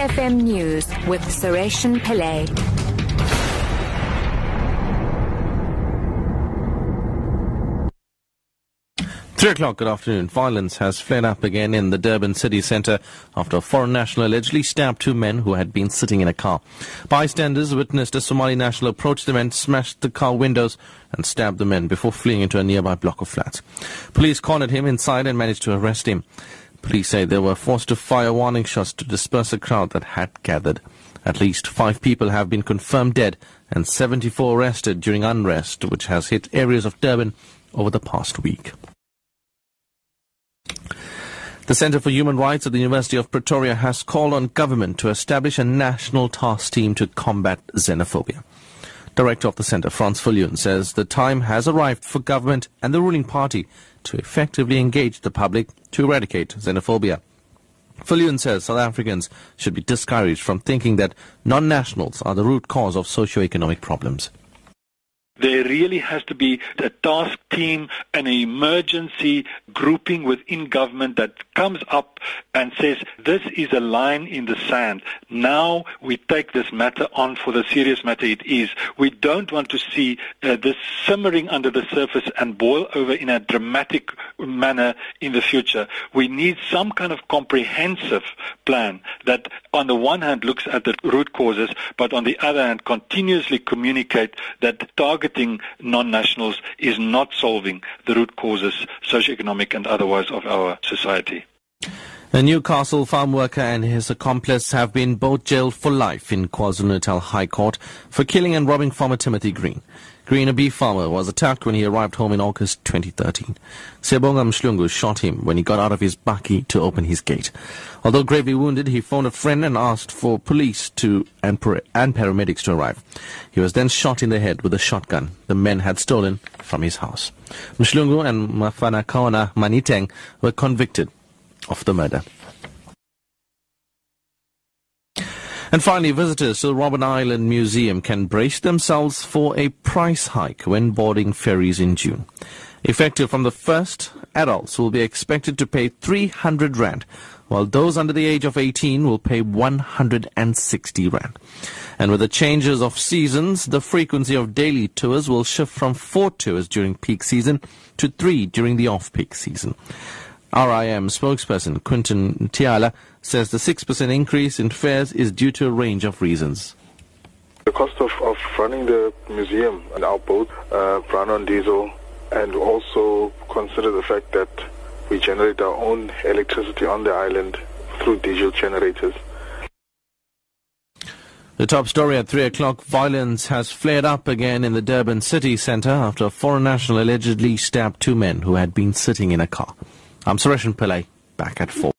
SFM News with Sureshan Pillay. Three o'clock, good afternoon. Violence has flared up again in the Durban city centre after a foreign national allegedly stabbed two men who had been sitting in a car. Bystanders witnessed a Somali national approach the men, smashed the car windows and stabbed the men before fleeing into a nearby block of flats. Police cornered him inside and managed to arrest him. Police say they were forced to fire warning shots to disperse a crowd that had gathered. At least five people have been confirmed dead and 74 arrested during unrest which has hit areas of Durban over the past week. The Centre for Human Rights at the University of Pretoria has called on government to establish a national task team to combat xenophobia. Director of the centre, Frans Viljoen, says the time has arrived for government and the ruling party to effectively engage the public to eradicate xenophobia. Viljoen says South Africans should be discouraged from thinking that non-nationals are the root cause of socio-economic problems there really has to be a task team, an emergency grouping within government that comes up and says, this is a line in the sand. Now we take this matter on for the serious matter it is. We don't want to see uh, this simmering under the surface and boil over in a dramatic manner in the future. We need some kind of comprehensive plan that on the one hand looks at the root causes, but on the other hand continuously communicate that target targeting non-nationals is not solving the root causes, socioeconomic and otherwise, of our society. A Newcastle farm worker and his accomplice have been both jailed for life in KwaZulu-Natal High Court for killing and robbing farmer Timothy Green. Green, a beef farmer, was attacked when he arrived home in August 2013. Siyabonga Mhlungu shot him when he got out of his bakkie to open his gate. Although gravely wounded, he phoned a friend and asked for police to and, and paramedics to arrive. He was then shot in the head with a shotgun the men had stolen from his house. Mhlungu and Mafanakaona Maniteng were convicted of the murder. And finally, visitors to the Robben Island Museum can brace themselves for a price hike when boarding ferries in June. Effective from the 1st, adults will be expected to pay 300 Rand, while those under the age of 18 will pay 160 Rand. And with the changes of seasons, the frequency of daily tours will shift from four tours during peak season to three during the off-peak season. RIM spokesperson Quinton Tiala says the 6% increase in fares is due to a range of reasons. The cost of, of running the museum and our boat uh, run on diesel and also consider the fact that we generate our own electricity on the island through diesel generators. The top story at 3 o'clock, violence has flared up again in the Durban city centre after a foreign national allegedly stabbed two men who had been sitting in a car. I'm Suresh Pillay, back at 4.